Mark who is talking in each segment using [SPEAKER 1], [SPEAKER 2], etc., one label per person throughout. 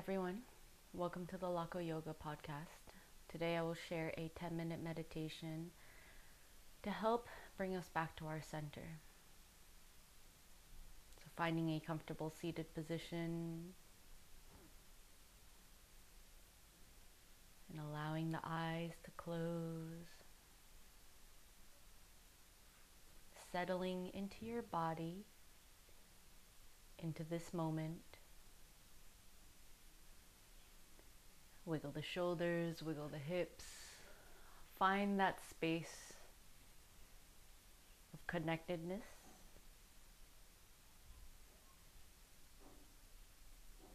[SPEAKER 1] everyone. Welcome to the Lako Yoga podcast. Today I will share a 10 minute meditation to help bring us back to our center. So, finding a comfortable seated position and allowing the eyes to close, settling into your body, into this moment. Wiggle the shoulders, wiggle the hips. Find that space of connectedness.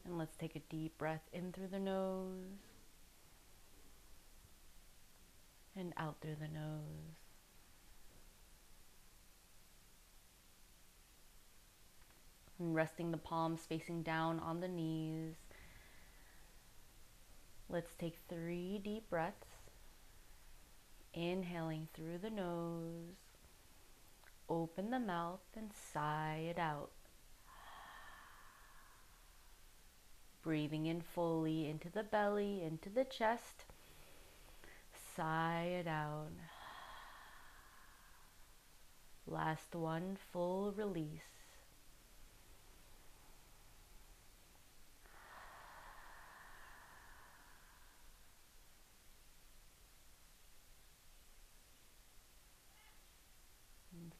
[SPEAKER 1] And let's take a deep breath in through the nose and out through the nose. And resting the palms facing down on the knees. Let's take three deep breaths. Inhaling through the nose. Open the mouth and sigh it out. Breathing in fully into the belly, into the chest. Sigh it out. Last one, full release.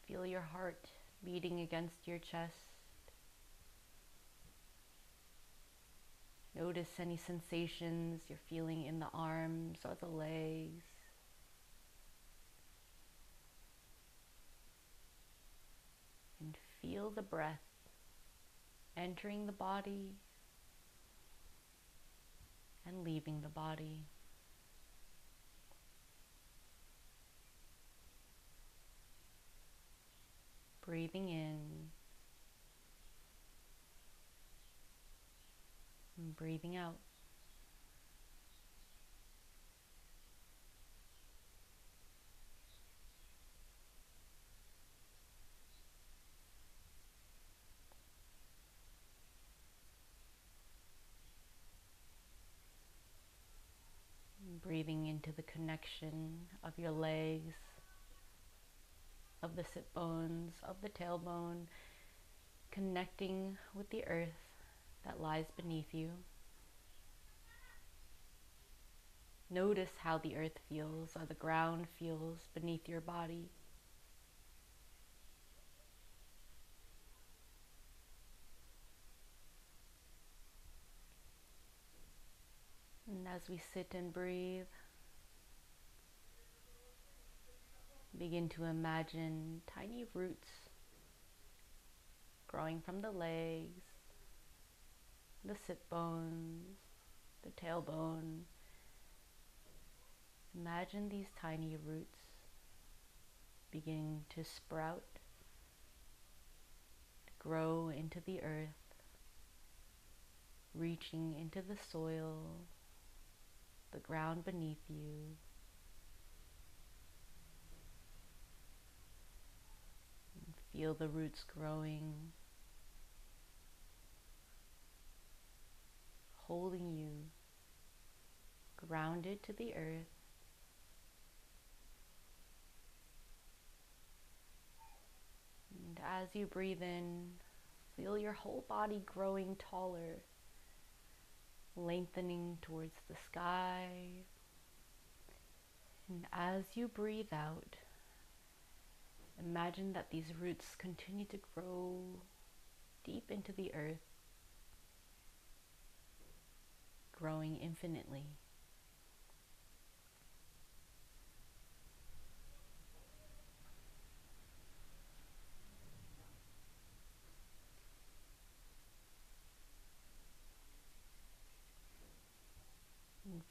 [SPEAKER 1] Feel your heart beating against your chest. Notice any sensations you're feeling in the arms or the legs. And feel the breath entering the body and leaving the body. Breathing in and breathing out. breathing into the connection of your legs of the sit bones, of the tailbone, connecting with the earth that lies beneath you. Notice how the earth feels or the ground feels beneath your body. And as we sit and breathe, Begin to imagine tiny roots growing from the legs, the sit bones, the tailbone. Imagine these tiny roots beginning to sprout, grow into the earth, reaching into the soil, the ground beneath you. Feel the roots growing, holding you grounded to the earth. And as you breathe in, feel your whole body growing taller, lengthening towards the sky. And as you breathe out, Imagine that these roots continue to grow deep into the earth, growing infinitely.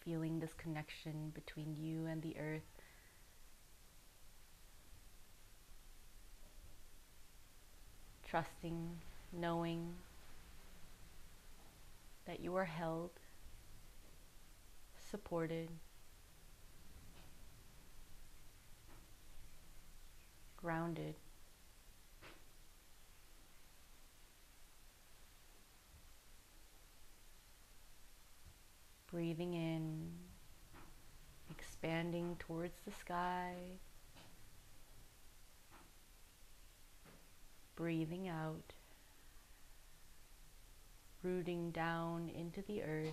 [SPEAKER 1] Feeling this connection between you and the earth trusting, knowing that you are held, supported, grounded. Breathing in, expanding towards the sky, Breathing out, rooting down into the earth.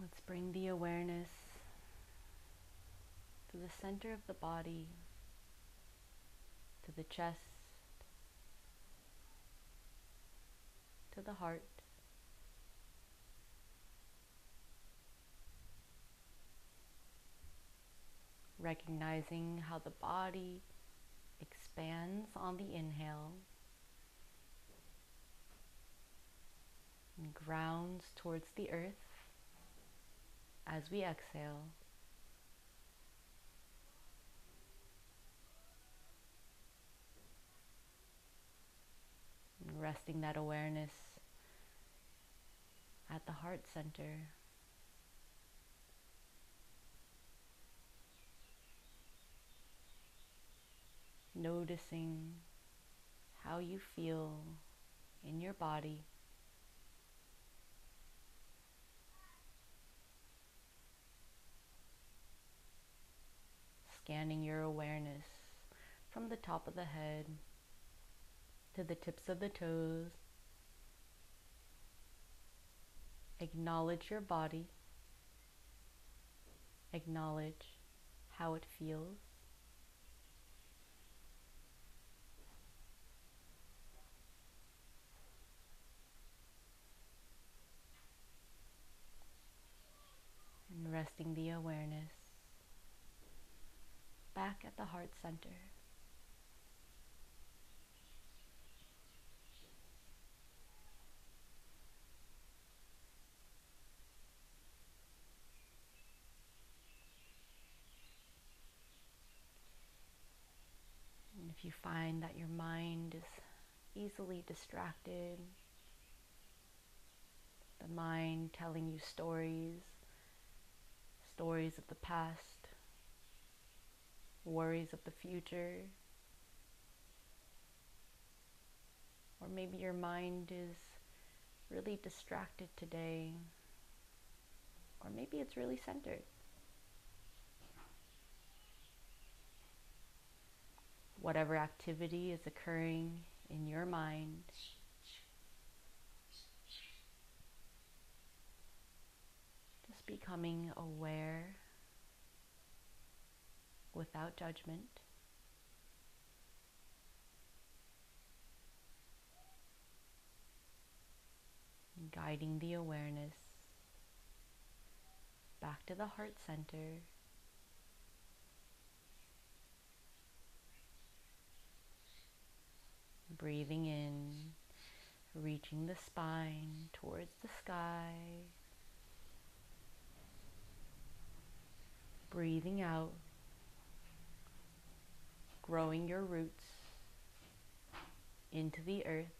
[SPEAKER 1] Let's bring the awareness to the center of the body, to the chest, to the heart. Recognizing how the body expands on the inhale and grounds towards the earth as we exhale. Resting that awareness at the heart center. Noticing how you feel in your body. Scanning your awareness from the top of the head to the tips of the toes. Acknowledge your body. Acknowledge how it feels. And resting the awareness back at the heart center. If you find that your mind is easily distracted, the mind telling you stories, stories of the past, worries of the future. Or maybe your mind is really distracted today. Or maybe it's really centered. Whatever activity is occurring in your mind, just becoming aware without judgment. Guiding the awareness back to the heart center. Breathing in, reaching the spine towards the sky. Breathing out, growing your roots into the earth.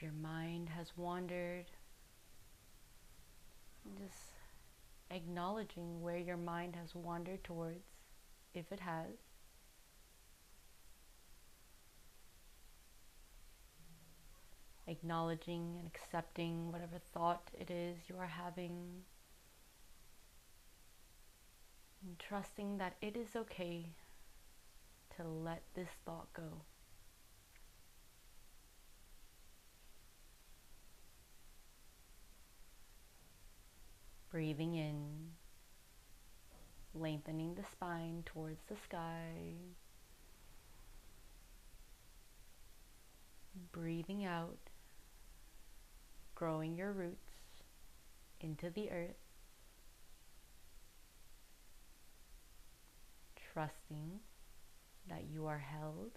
[SPEAKER 1] If your mind has wandered, just acknowledging where your mind has wandered towards, if it has. acknowledging and accepting whatever thought it is you are having, and trusting that it is okay to let this thought go. Breathing in, lengthening the spine towards the sky. Breathing out, growing your roots into the earth. Trusting that you are held,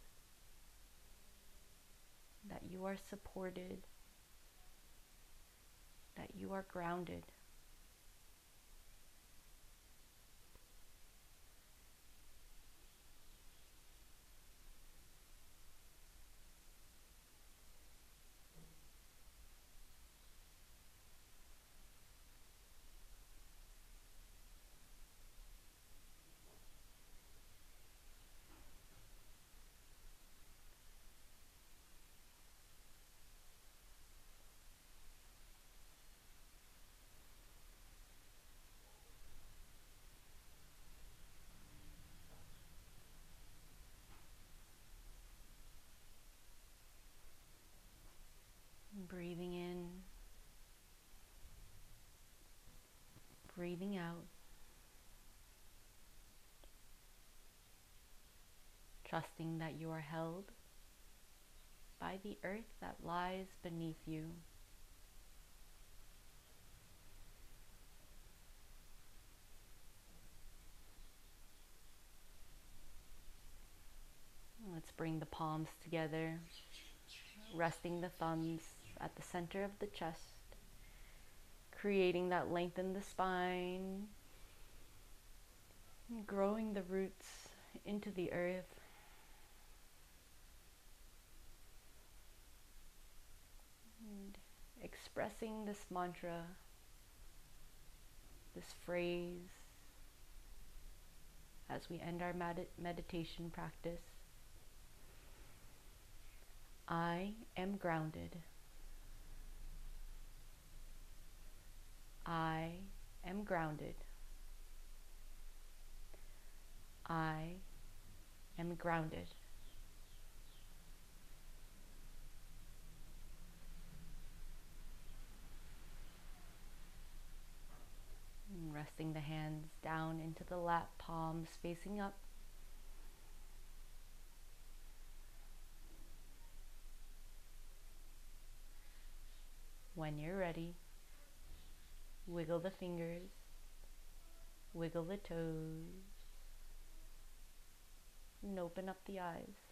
[SPEAKER 1] that you are supported, that you are grounded. breathing in, breathing out, trusting that you are held by the earth that lies beneath you. Let's bring the palms together, resting the thumbs at the center of the chest, creating that length in the spine, growing the roots into the earth. And expressing this mantra, this phrase, as we end our med- meditation practice. I am grounded. I am grounded. I am grounded. resting the hands down into the lap, palms facing up. When you're ready, Wiggle the fingers, wiggle the toes, and open up the eyes.